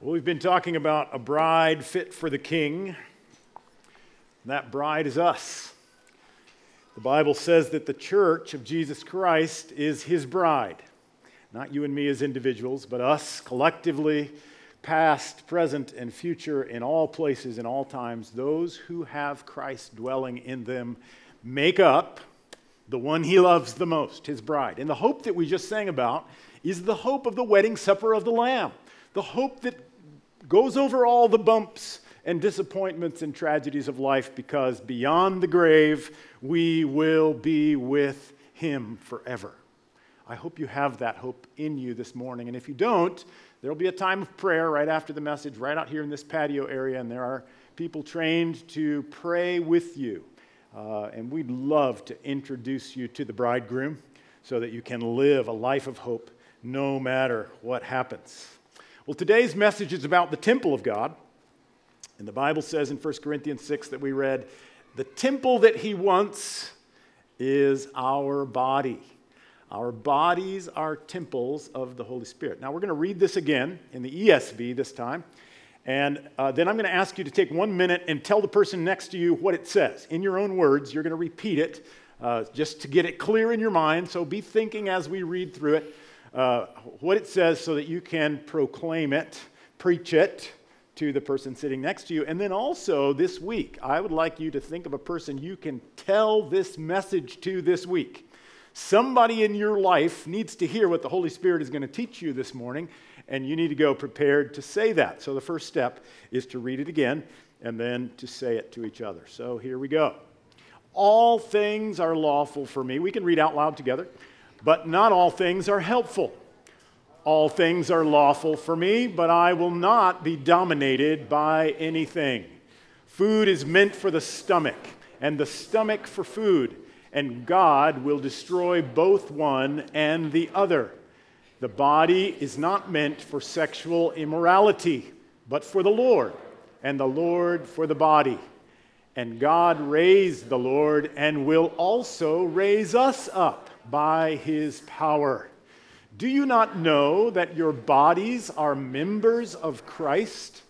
Well, we've been talking about a bride fit for the king. That bride is us. The Bible says that the church of Jesus Christ is his bride. Not you and me as individuals, but us collectively, past, present, and future, in all places, in all times. Those who have Christ dwelling in them make up the one he loves the most, his bride. And the hope that we just sang about is the hope of the wedding supper of the Lamb, the hope that goes over all the bumps and disappointments and tragedies of life because beyond the grave, we will be with Him forever. I hope you have that hope in you this morning. And if you don't, there will be a time of prayer right after the message, right out here in this patio area, and there are people trained to pray with you. Uh, and we'd love to introduce you to the bridegroom so that you can live a life of hope no matter what happens. Well, today's message is about the temple of God. And the Bible says in 1 Corinthians 6 that we read, the temple that he wants is our body. Our bodies are temples of the Holy Spirit. Now, we're going to read this again in the ESV this time. And uh, then I'm going to ask you to take one minute and tell the person next to you what it says. In your own words, you're going to repeat it uh, just to get it clear in your mind. So be thinking as we read through it uh, what it says so that you can proclaim it, preach it to the person sitting next to you. And then also this week, I would like you to think of a person you can tell this message to this week. Somebody in your life needs to hear what the Holy Spirit is going to teach you this morning, and you need to go prepared to say that. So the first step is to read it again and then to say it to each other. So here we go. All things are lawful for me. We can read out loud together. But not all things are helpful. All things are lawful for me, but I will not be dominated by anything. Food is meant for the stomach, and the stomach for food, and God will destroy both one and the other. The body is not meant for sexual immorality, but for the Lord, and the Lord for the body. And God raised the Lord and will also raise us up by his power. Do you not know that your bodies are members of Christ?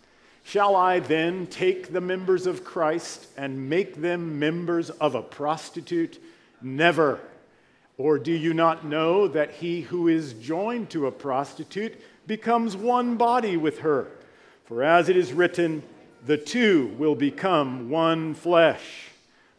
Shall I then take the members of Christ and make them members of a prostitute? Never. Or do you not know that he who is joined to a prostitute becomes one body with her? For as it is written, the two will become one flesh.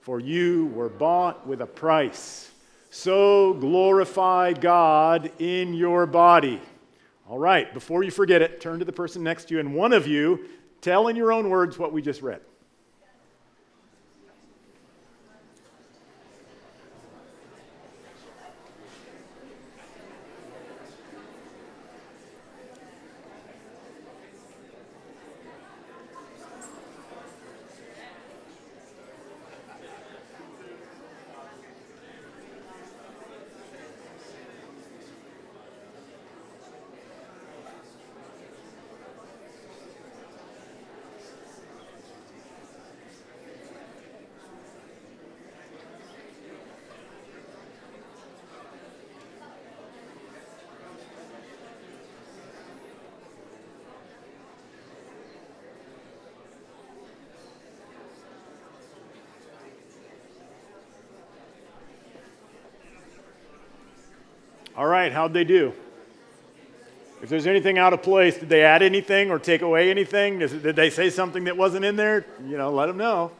for you were bought with a price. So glorify God in your body. All right, before you forget it, turn to the person next to you, and one of you tell in your own words what we just read. All right, how'd they do? If there's anything out of place, did they add anything or take away anything? Did they say something that wasn't in there? You know, let them know.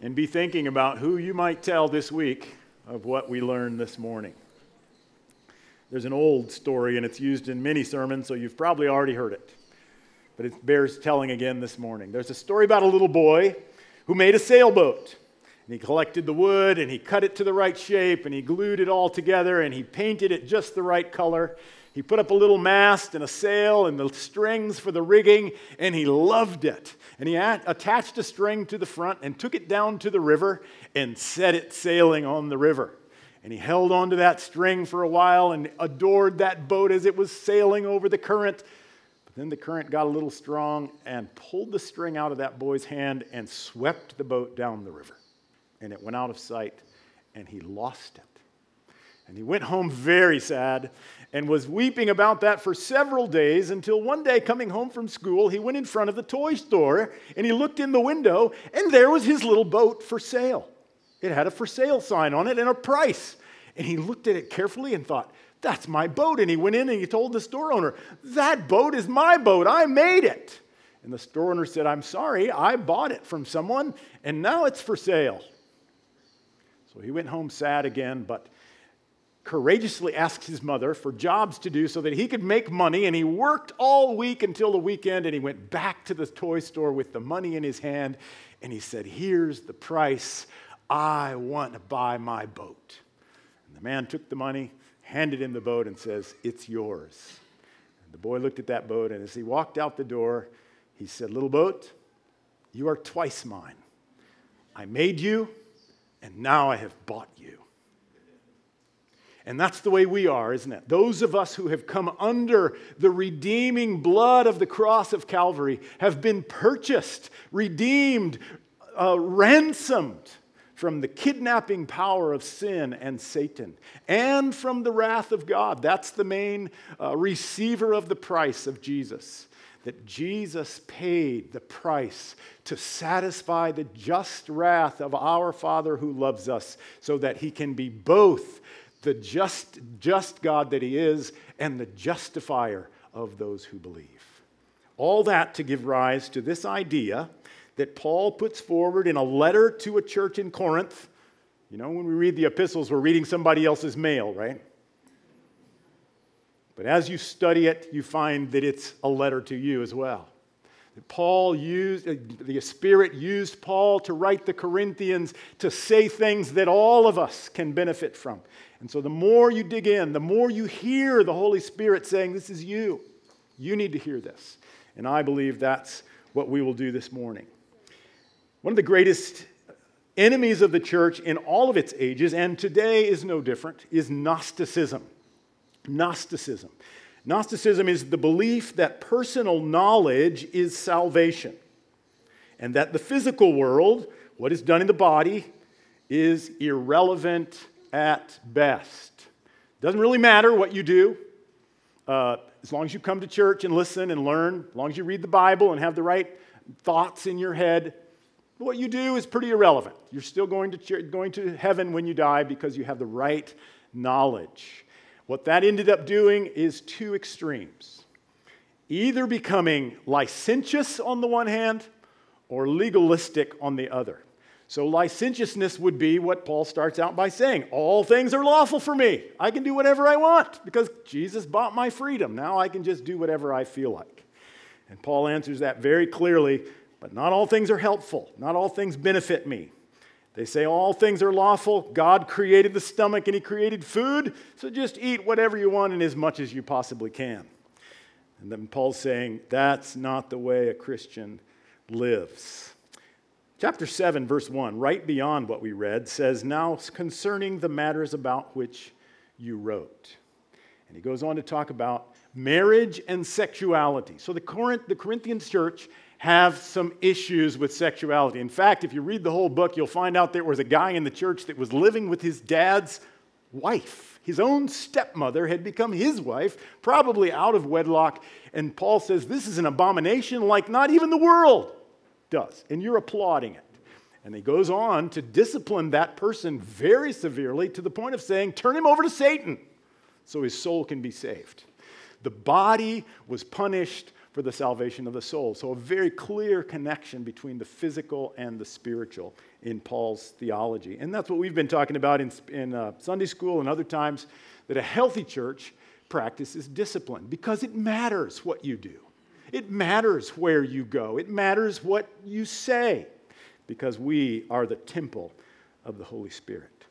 And be thinking about who you might tell this week of what we learned this morning. There's an old story, and it's used in many sermons, so you've probably already heard it. But it bears telling again this morning. There's a story about a little boy who made a sailboat. And he collected the wood and he cut it to the right shape and he glued it all together and he painted it just the right color. He put up a little mast and a sail and the strings for the rigging and he loved it. And he attached a string to the front and took it down to the river and set it sailing on the river. And he held onto that string for a while and adored that boat as it was sailing over the current. But then the current got a little strong and pulled the string out of that boy's hand and swept the boat down the river and it went out of sight, and he lost it. And he went home very sad and was weeping about that for several days until one day, coming home from school, he went in front of the toy store and he looked in the window, and there was his little boat for sale. It had a for sale sign on it and a price. And he looked at it carefully and thought, That's my boat. And he went in and he told the store owner, That boat is my boat. I made it. And the store owner said, I'm sorry, I bought it from someone, and now it's for sale. So he went home sad again, but courageously asked his mother for jobs to do so that he could make money. And he worked all week until the weekend, and he went back to the toy store with the money in his hand. And he said, Here's the price. I want to buy my boat. And the man took the money, handed him the boat, and says, It's yours. And the boy looked at that boat, and as he walked out the door, he said, Little boat, you are twice mine. I made you and now I have bought you. And that's the way we are, isn't it? Those of us who have come under the redeeming blood of the cross of Calvary have been purchased, redeemed, uh, ransomed from the kidnapping power of sin and Satan and from the wrath of God. That's the main uh, receiver of the price of Jesus that Jesus paid the price to satisfy the just wrath of our Father who loves us so that he can be both the just, just God that he is and the justifier of those who believe. All that to give rise to this idea that Paul puts forward in a letter to a church in Corinth. You know, when we read the epistles, we're reading somebody else's mail, right? But as you study it, you find that it's a letter to you as well. Paul used, uh, the Spirit used Paul to write the Corinthians to say things that all of us can benefit from. And so the more you dig in, the more you hear the Holy Spirit saying, This is you. You need to hear this. And I believe that's what we will do this morning. One of the greatest enemies of the church in all of its ages, and today is no different, is Gnosticism. Gnosticism. Gnosticism is the belief that personal knowledge is salvation and that the physical world, what is done in the body, is irrelevant at best. Doesn't really matter what you do. Uh, as long as you come to church and listen and learn, as long as you read the Bible and have the right thoughts in your head, what you do is pretty irrelevant. You're still going to, going to heaven when you die because you have the right knowledge. What that ended up doing is two extremes either becoming licentious on the one hand or legalistic on the other. So, licentiousness would be what Paul starts out by saying All things are lawful for me. I can do whatever I want because Jesus bought my freedom. Now I can just do whatever I feel like. And Paul answers that very clearly, but not all things are helpful. Not all things benefit me. They say all things are lawful. God created the stomach and He created food, so just eat whatever you want and as much as you possibly can. And then Paul's saying that's not the way a Christian lives. Chapter 7, verse 1, right beyond what we read, says, Now concerning the matters about which you wrote. And he goes on to talk about marriage and sexuality. So the, Corinth, the Corinthian church have some issues with sexuality. In fact, if you read the whole book, you'll find out there was a guy in the church that was living with his dad's wife. His own stepmother had become his wife, probably out of wedlock. And Paul says, This is an abomination like not even the world does. And you're applauding it. And he goes on to discipline that person very severely to the point of saying, Turn him over to Satan so his soul can be saved. The body was punished for the salvation of the soul. So, a very clear connection between the physical and the spiritual in Paul's theology. And that's what we've been talking about in, in uh, Sunday school and other times that a healthy church practices discipline because it matters what you do, it matters where you go, it matters what you say because we are the temple of the Holy Spirit.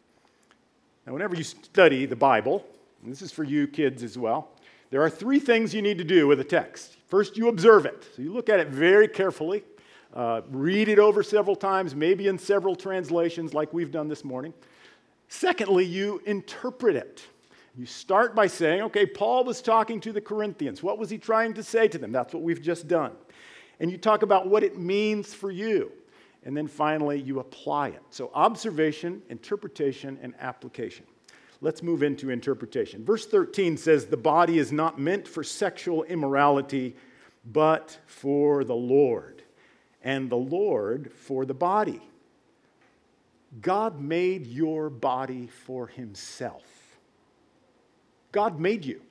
Now, whenever you study the Bible, this is for you kids as well, there are three things you need to do with a text. First, you observe it. So you look at it very carefully, uh, read it over several times, maybe in several translations, like we've done this morning. Secondly, you interpret it. You start by saying, okay, Paul was talking to the Corinthians. What was he trying to say to them? That's what we've just done. And you talk about what it means for you. And then finally, you apply it. So, observation, interpretation, and application. Let's move into interpretation. Verse 13 says, The body is not meant for sexual immorality, but for the Lord, and the Lord for the body. God made your body for Himself. God made you,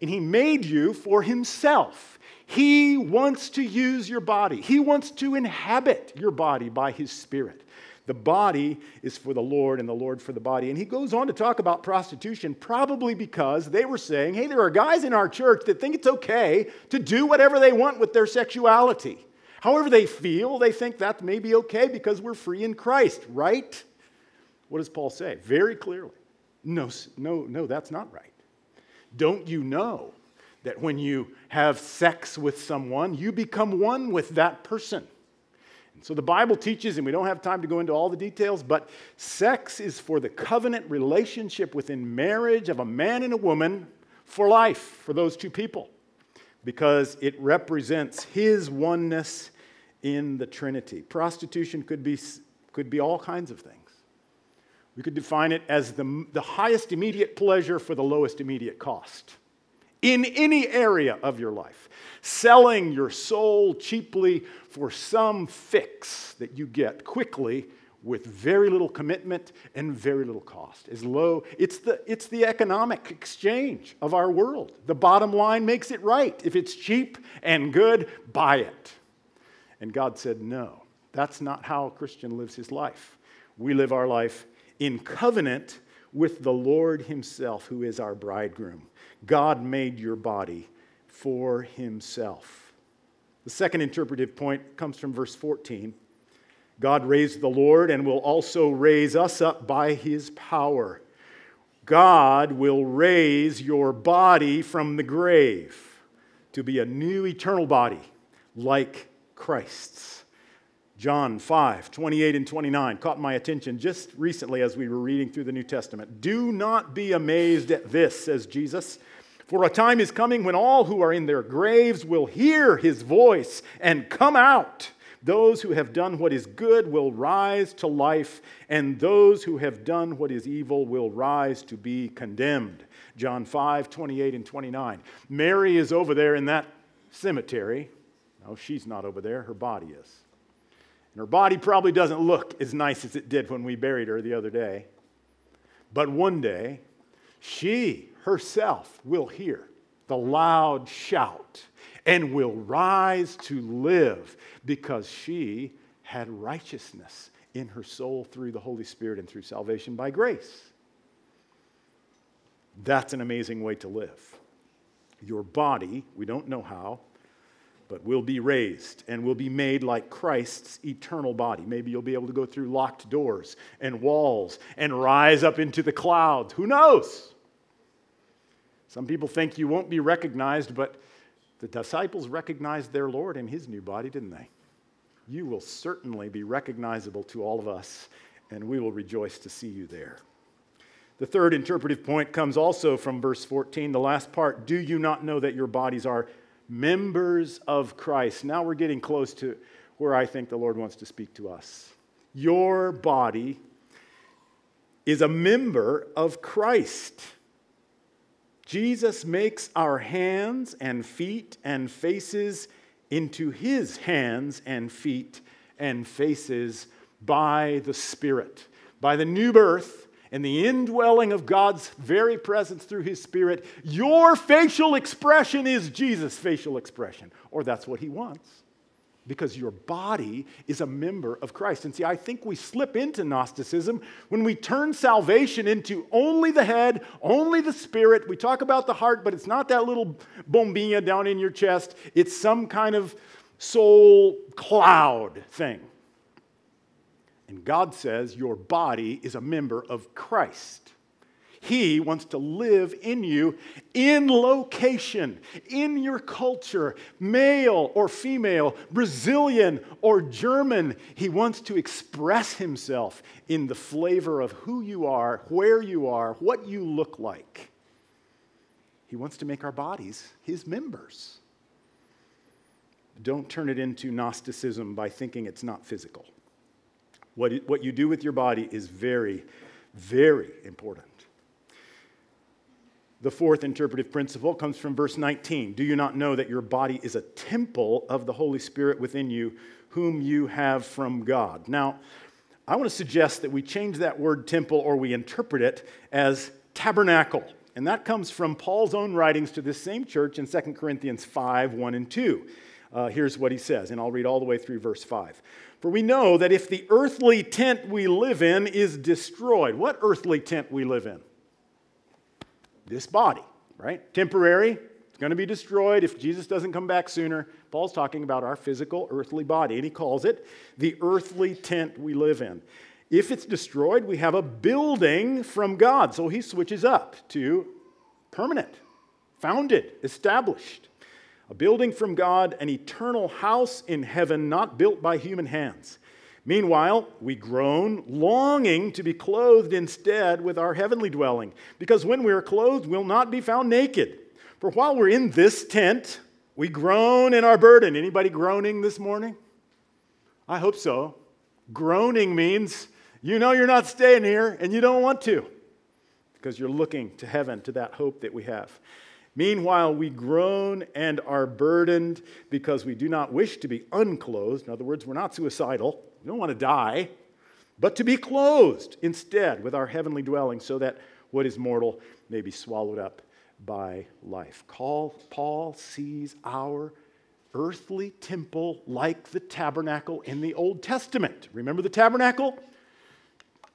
and He made you for Himself. He wants to use your body, He wants to inhabit your body by His Spirit. The body is for the Lord and the Lord for the body. And he goes on to talk about prostitution, probably because they were saying, hey, there are guys in our church that think it's okay to do whatever they want with their sexuality. However, they feel, they think that may be okay because we're free in Christ, right? What does Paul say? Very clearly. No, no, no, that's not right. Don't you know that when you have sex with someone, you become one with that person? And So the Bible teaches, and we don't have time to go into all the details, but sex is for the covenant relationship within marriage of a man and a woman for life, for those two people, because it represents his oneness in the Trinity. Prostitution could be, could be all kinds of things. We could define it as the, the highest immediate pleasure for the lowest immediate cost in any area of your life. Selling your soul cheaply for some fix that you get quickly with very little commitment and very little cost. Is low. It's the, it's the economic exchange of our world. The bottom line makes it right. If it's cheap and good, buy it. And God said, no, that's not how a Christian lives his life. We live our life in covenant with the Lord Himself, who is our bridegroom. God made your body for Himself. The second interpretive point comes from verse 14. God raised the Lord and will also raise us up by His power. God will raise your body from the grave to be a new eternal body like Christ's. John 5, 28 and 29 caught my attention just recently as we were reading through the New Testament. Do not be amazed at this, says Jesus, for a time is coming when all who are in their graves will hear his voice and come out. Those who have done what is good will rise to life, and those who have done what is evil will rise to be condemned. John 5, 28 and 29. Mary is over there in that cemetery. No, she's not over there, her body is. And her body probably doesn't look as nice as it did when we buried her the other day. But one day, she herself will hear the loud shout and will rise to live because she had righteousness in her soul through the Holy Spirit and through salvation by grace. That's an amazing way to live. Your body, we don't know how, but will be raised and will be made like Christ's eternal body. Maybe you'll be able to go through locked doors and walls and rise up into the clouds. Who knows? Some people think you won't be recognized, but the disciples recognized their Lord in his new body, didn't they? You will certainly be recognizable to all of us, and we will rejoice to see you there. The third interpretive point comes also from verse 14, the last part. Do you not know that your bodies are members of Christ. Now we're getting close to where I think the Lord wants to speak to us. Your body is a member of Christ. Jesus makes our hands and feet and faces into his hands and feet and faces by the Spirit. By the new birth, and the indwelling of God's very presence through His Spirit, your facial expression is Jesus' facial expression. Or that's what He wants. Because your body is a member of Christ. And see, I think we slip into Gnosticism when we turn salvation into only the head, only the spirit. We talk about the heart, but it's not that little bombilla down in your chest, it's some kind of soul cloud thing. And God says your body is a member of Christ. He wants to live in you in location, in your culture, male or female, Brazilian or German. He wants to express himself in the flavor of who you are, where you are, what you look like. He wants to make our bodies his members. Don't turn it into Gnosticism by thinking it's not physical. What, what you do with your body is very, very important. The fourth interpretive principle comes from verse 19. Do you not know that your body is a temple of the Holy Spirit within you, whom you have from God? Now, I want to suggest that we change that word temple or we interpret it as tabernacle. And that comes from Paul's own writings to this same church in 2 Corinthians 5 1 and 2. Uh, here's what he says, and I'll read all the way through verse 5. For we know that if the earthly tent we live in is destroyed, what earthly tent we live in? this body, right? Temporary, it's going to be destroyed if Jesus doesn't come back sooner. Paul's talking about our physical, earthly body, and he calls it the earthly tent we live in. If it's destroyed, we have a building from God. So he switches up to permanent, founded, established. A building from God, an eternal house in heaven, not built by human hands. Meanwhile, we groan, longing to be clothed instead with our heavenly dwelling, because when we are clothed, we'll not be found naked. For while we're in this tent, we groan in our burden. Anybody groaning this morning? I hope so. Groaning means you know you're not staying here and you don't want to because you're looking to heaven, to that hope that we have. Meanwhile, we groan and are burdened because we do not wish to be unclothed. In other words, we're not suicidal. We don't want to die, but to be clothed instead with our heavenly dwelling so that what is mortal may be swallowed up by life. Paul sees our earthly temple like the tabernacle in the Old Testament. Remember the tabernacle?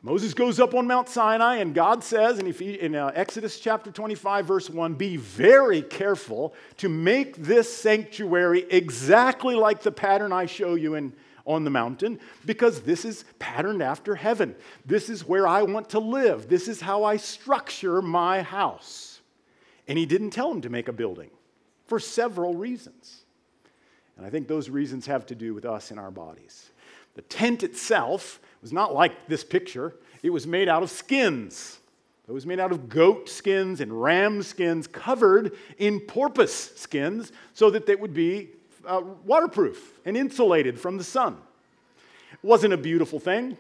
Moses goes up on Mount Sinai, and God says in, in uh, Exodus chapter 25, verse 1 Be very careful to make this sanctuary exactly like the pattern I show you in on the mountain because this is patterned after heaven. This is where I want to live. This is how I structure my house. And he didn't tell him to make a building for several reasons. And I think those reasons have to do with us in our bodies. The tent itself was not like this picture, it was made out of skins. It was made out of goat skins and ram skins covered in porpoise skins so that they would be uh, waterproof and insulated from the sun. It wasn't a beautiful thing,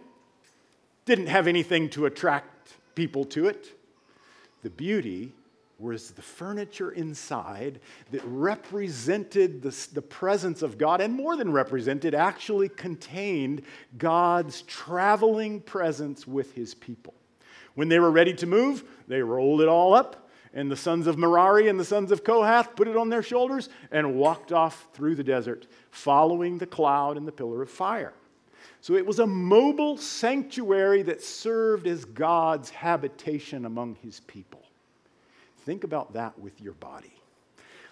didn't have anything to attract people to it. The beauty was the furniture inside that represented the, the presence of God, and more than represented, actually contained God's traveling presence with his people. When they were ready to move, they rolled it all up and the sons of Merari and the sons of Kohath put it on their shoulders and walked off through the desert, following the cloud and the pillar of fire. So it was a mobile sanctuary that served as God's habitation among his people. Think about that with your body.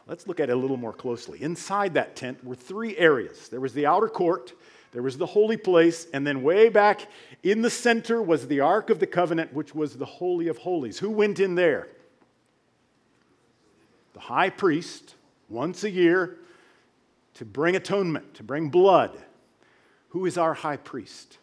Let's look at it a little more closely. Inside that tent were three areas there was the outer court, there was the holy place, and then way back in the center was the Ark of the Covenant, which was the Holy of Holies. Who went in there? the high priest once a year to bring atonement, to bring blood. Who is our high priest?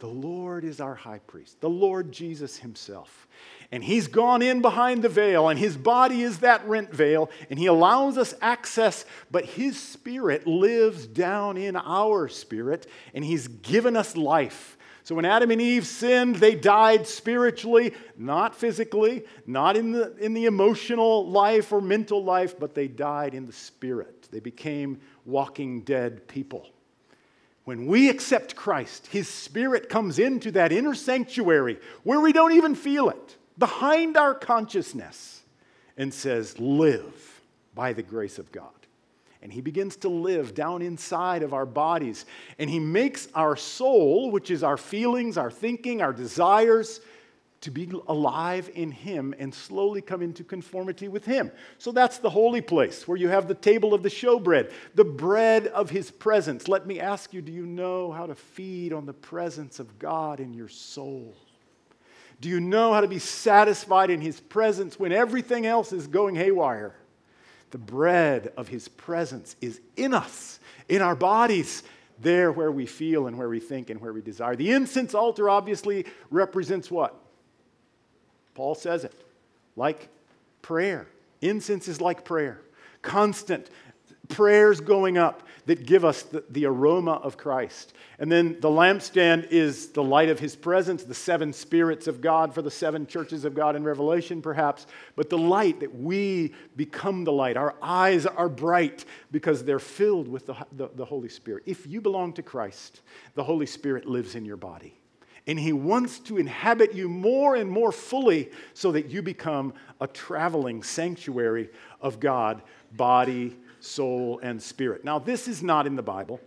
The Lord is our high priest, the Lord Jesus himself. And he's gone in behind the veil, and his body is that rent veil, and he allows us access, but his spirit lives down in our spirit, and he's given us life. So when Adam and Eve sinned, they died spiritually, not physically, not in the, in the emotional life or mental life, but they died in the spirit. They became walking dead people. When we accept Christ, His Spirit comes into that inner sanctuary where we don't even feel it, behind our consciousness, and says, Live by the grace of God and he begins to live down inside of our bodies. And he makes our soul, which is our feelings, our thinking, our desires, to be alive in Him and slowly come into conformity with Him. So that's the holy place where you have the table of the showbread, the bread of His presence. Let me ask you do you know how to feed on the presence of God in your soul? Do you know how to be satisfied in His presence when everything else is going haywire? The bread of His presence is in us, in our bodies, there where we feel and where we think and where we desire. The incense altar obviously represents what? Paul says it like prayer. Incense is like prayer, constant prayers going up that give us the, the, aroma of Christ. And then the lampstand is the light of his presence, the seven spirits of God for the seven churches of God in Revelation, perhaps. But the light that we become the light. Our eyes are bright because they're filled with the, the, the Holy Spirit. If you belong to Christ, the Holy Spirit lives in your body and He wants to inhabit you more and more fully so that you become a traveling sanctuary of God, body, soul, and spirit. Now, this is not in the Bible.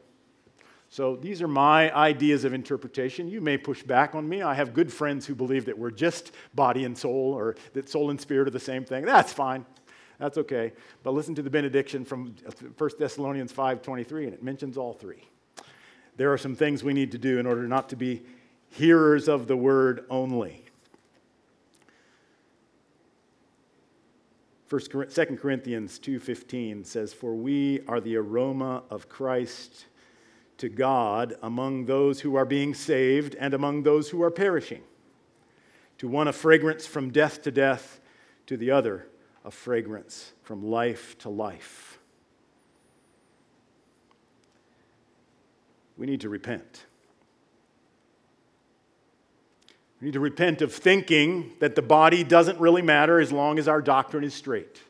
So these are my ideas of interpretation. You may push back on me. I have good friends who believe that we're just body and soul or that soul and spirit are the same thing. That's fine. That's okay. But listen to the benediction from 1 Thessalonians 5:23 and it mentions all three. There are some things we need to do in order not to be hearers of the word only. First, 2 Corinthians 2:15 says, "For we are the aroma of Christ to God among those who are being saved and among those who are perishing. To one a fragrance from death to death, to the other a fragrance from life to life." We need to repent. We need to repent of thinking that the body doesn't really matter as long as our doctrine is straight.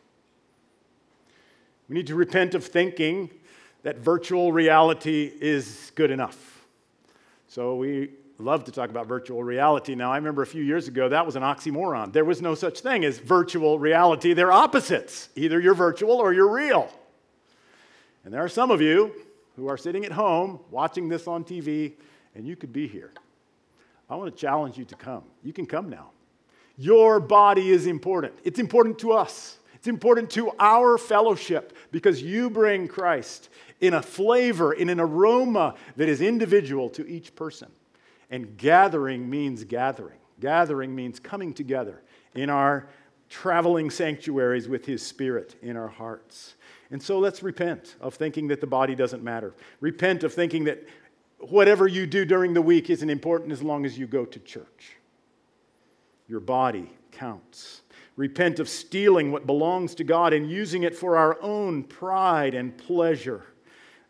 We need to repent of thinking that virtual reality is good enough. So we love to talk about virtual reality. Now, I remember a few years ago that was an oxymoron. There was no such thing as virtual reality, they're opposites. Either you're virtual or you're real. And there are some of you who are sitting at home watching this on TV, and you could be here. I want to challenge you to come. You can come now. Your body is important. It's important to us. It's important to our fellowship because you bring Christ in a flavor, in an aroma that is individual to each person. And gathering means gathering. Gathering means coming together in our traveling sanctuaries with His Spirit in our hearts. And so let's repent of thinking that the body doesn't matter. Repent of thinking that whatever you do during the week isn't important as long as you go to church. Your body counts. Repent of stealing what belongs to God and using it for our own pride and pleasure.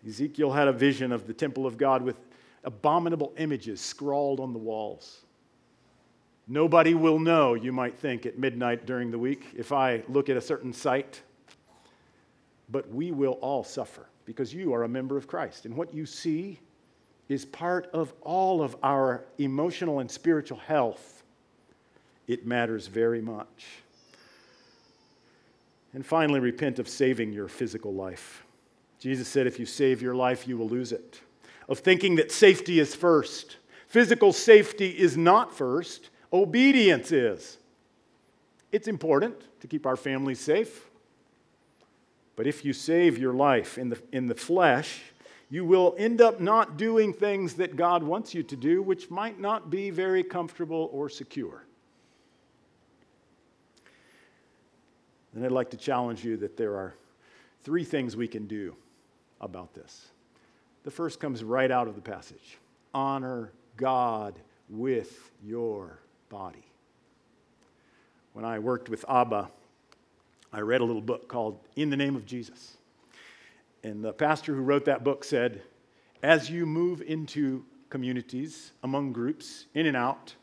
Ezekiel had a vision of the temple of God with abominable images scrawled on the walls. Nobody will know, you might think, at midnight during the week if I look at a certain site. But we will all suffer because you are a member of Christ. And what you see is part of all of our emotional and spiritual health. It matters very much. And finally, repent of saving your physical life. Jesus said, if you save your life, you will lose it. Of thinking that safety is first. Physical safety is not first, obedience is. It's important to keep our families safe. But if you save your life in the, in the flesh, you will end up not doing things that God wants you to do, which might not be very comfortable or secure. And I'd like to challenge you that there are three things we can do about this. The first comes right out of the passage honor God with your body. When I worked with Abba, I read a little book called In the Name of Jesus. And the pastor who wrote that book said, as you move into communities, among groups, in and out,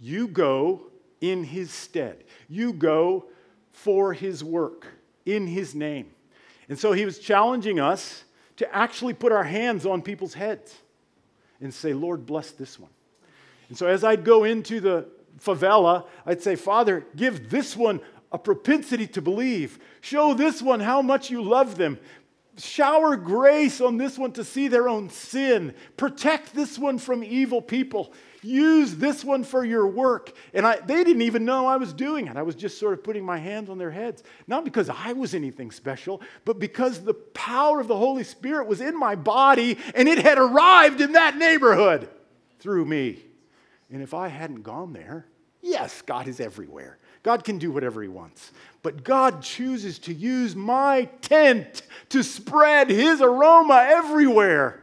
you go in his stead. You go for his work, in his name. And so he was challenging us to actually put our hands on people's heads and say, Lord, bless this one. And so as I'd go into the favela, I'd say, Father, give this one a propensity to believe. Show this one how much you love them shower grace on this one to see their own sin. Protect this one from evil people. Use this one for your work. And I, they didn't even know I was doing it. I was just sort of putting my hands on their heads. Not because I was anything special, but because the power of the Holy Spirit was in my body and it had arrived in that neighborhood through me. And if I hadn't gone there, yes, God is everywhere. God can do whatever He wants. But God chooses to use my tent to spread His aroma everywhere.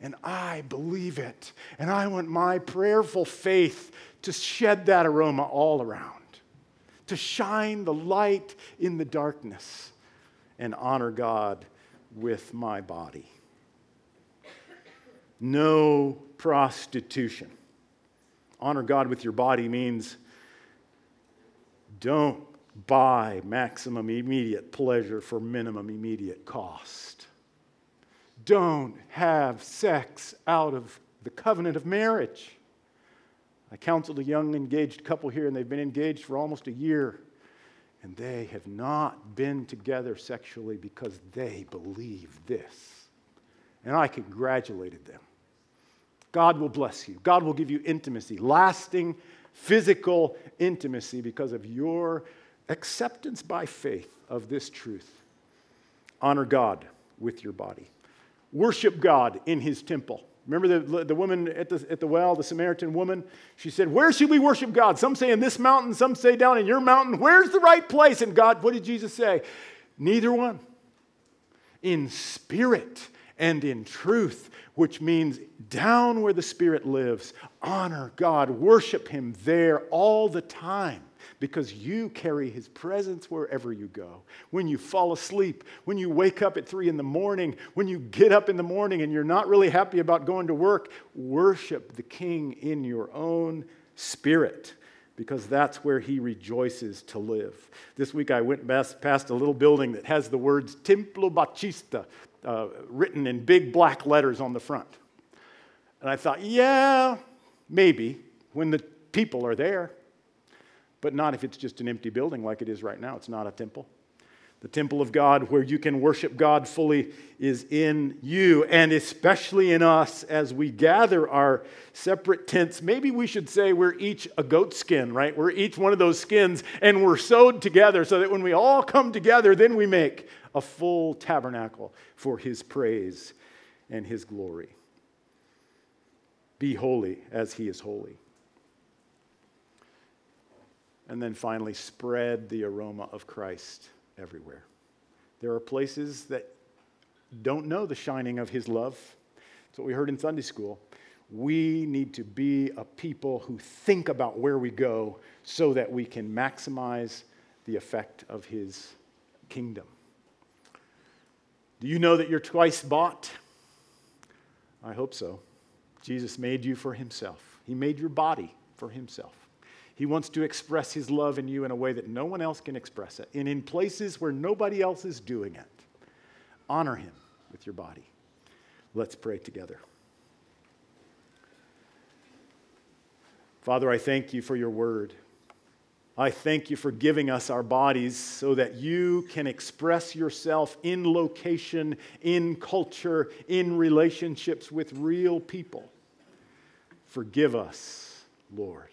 And I believe it. And I want my prayerful faith to shed that aroma all around, to shine the light in the darkness and honor God with my body. No prostitution. Honor God with your body means don't buy maximum immediate pleasure for minimum immediate cost. Don't have sex out of the covenant of marriage. I counseled a young engaged couple here, and they've been engaged for almost a year. And they have not been together sexually because they believe this. And I congratulated them. God will bless you. God will give you intimacy, lasting physical intimacy because of your acceptance by faith of this truth. Honor God with your body. Worship God in his temple. Remember the, the woman at the, at the well, the Samaritan woman? She said, Where should we worship God? Some say in this mountain, some say down in your mountain. Where's the right place? And God, what did Jesus say? Neither one. In spirit and in truth, which means down where the Spirit lives, honor God, worship Him there all the time because you carry his presence wherever you go. When you fall asleep, when you wake up at three in the morning, when you get up in the morning and you're not really happy about going to work, worship the king in your own spirit because that's where he rejoices to live. This week I went past a little building that has the words Templo Baptista uh, written in big black letters on the front. And I thought, yeah, maybe when the people are there but not if it's just an empty building like it is right now. It's not a temple. The temple of God, where you can worship God fully, is in you and especially in us as we gather our separate tents. Maybe we should say we're each a goat skin, right? We're each one of those skins and we're sewed together so that when we all come together, then we make a full tabernacle for His praise and His glory. Be holy as He is holy. And then finally, spread the aroma of Christ everywhere. There are places that don't know the shining of his love. That's what we heard in Sunday school. We need to be a people who think about where we go so that we can maximize the effect of his kingdom. Do you know that you're twice bought? I hope so. Jesus made you for himself, he made your body for himself. He wants to express his love in you in a way that no one else can express it, and in places where nobody else is doing it. Honor him with your body. Let's pray together. Father, I thank you for your word. I thank you for giving us our bodies so that you can express yourself in location, in culture, in relationships with real people. Forgive us, Lord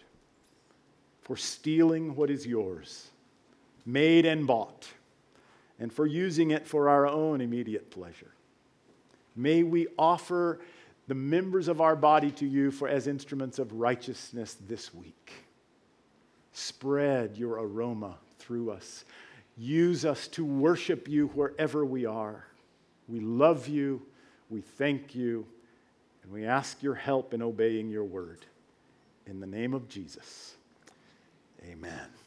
for stealing what is yours, made and bought, and for using it for our own immediate pleasure. May we offer the members of our body to you for as instruments of righteousness this week. Spread your aroma through us. Use us to worship you wherever we are. We love you, we thank you, and we ask your help in obeying your word. In the name of Jesus. Amen.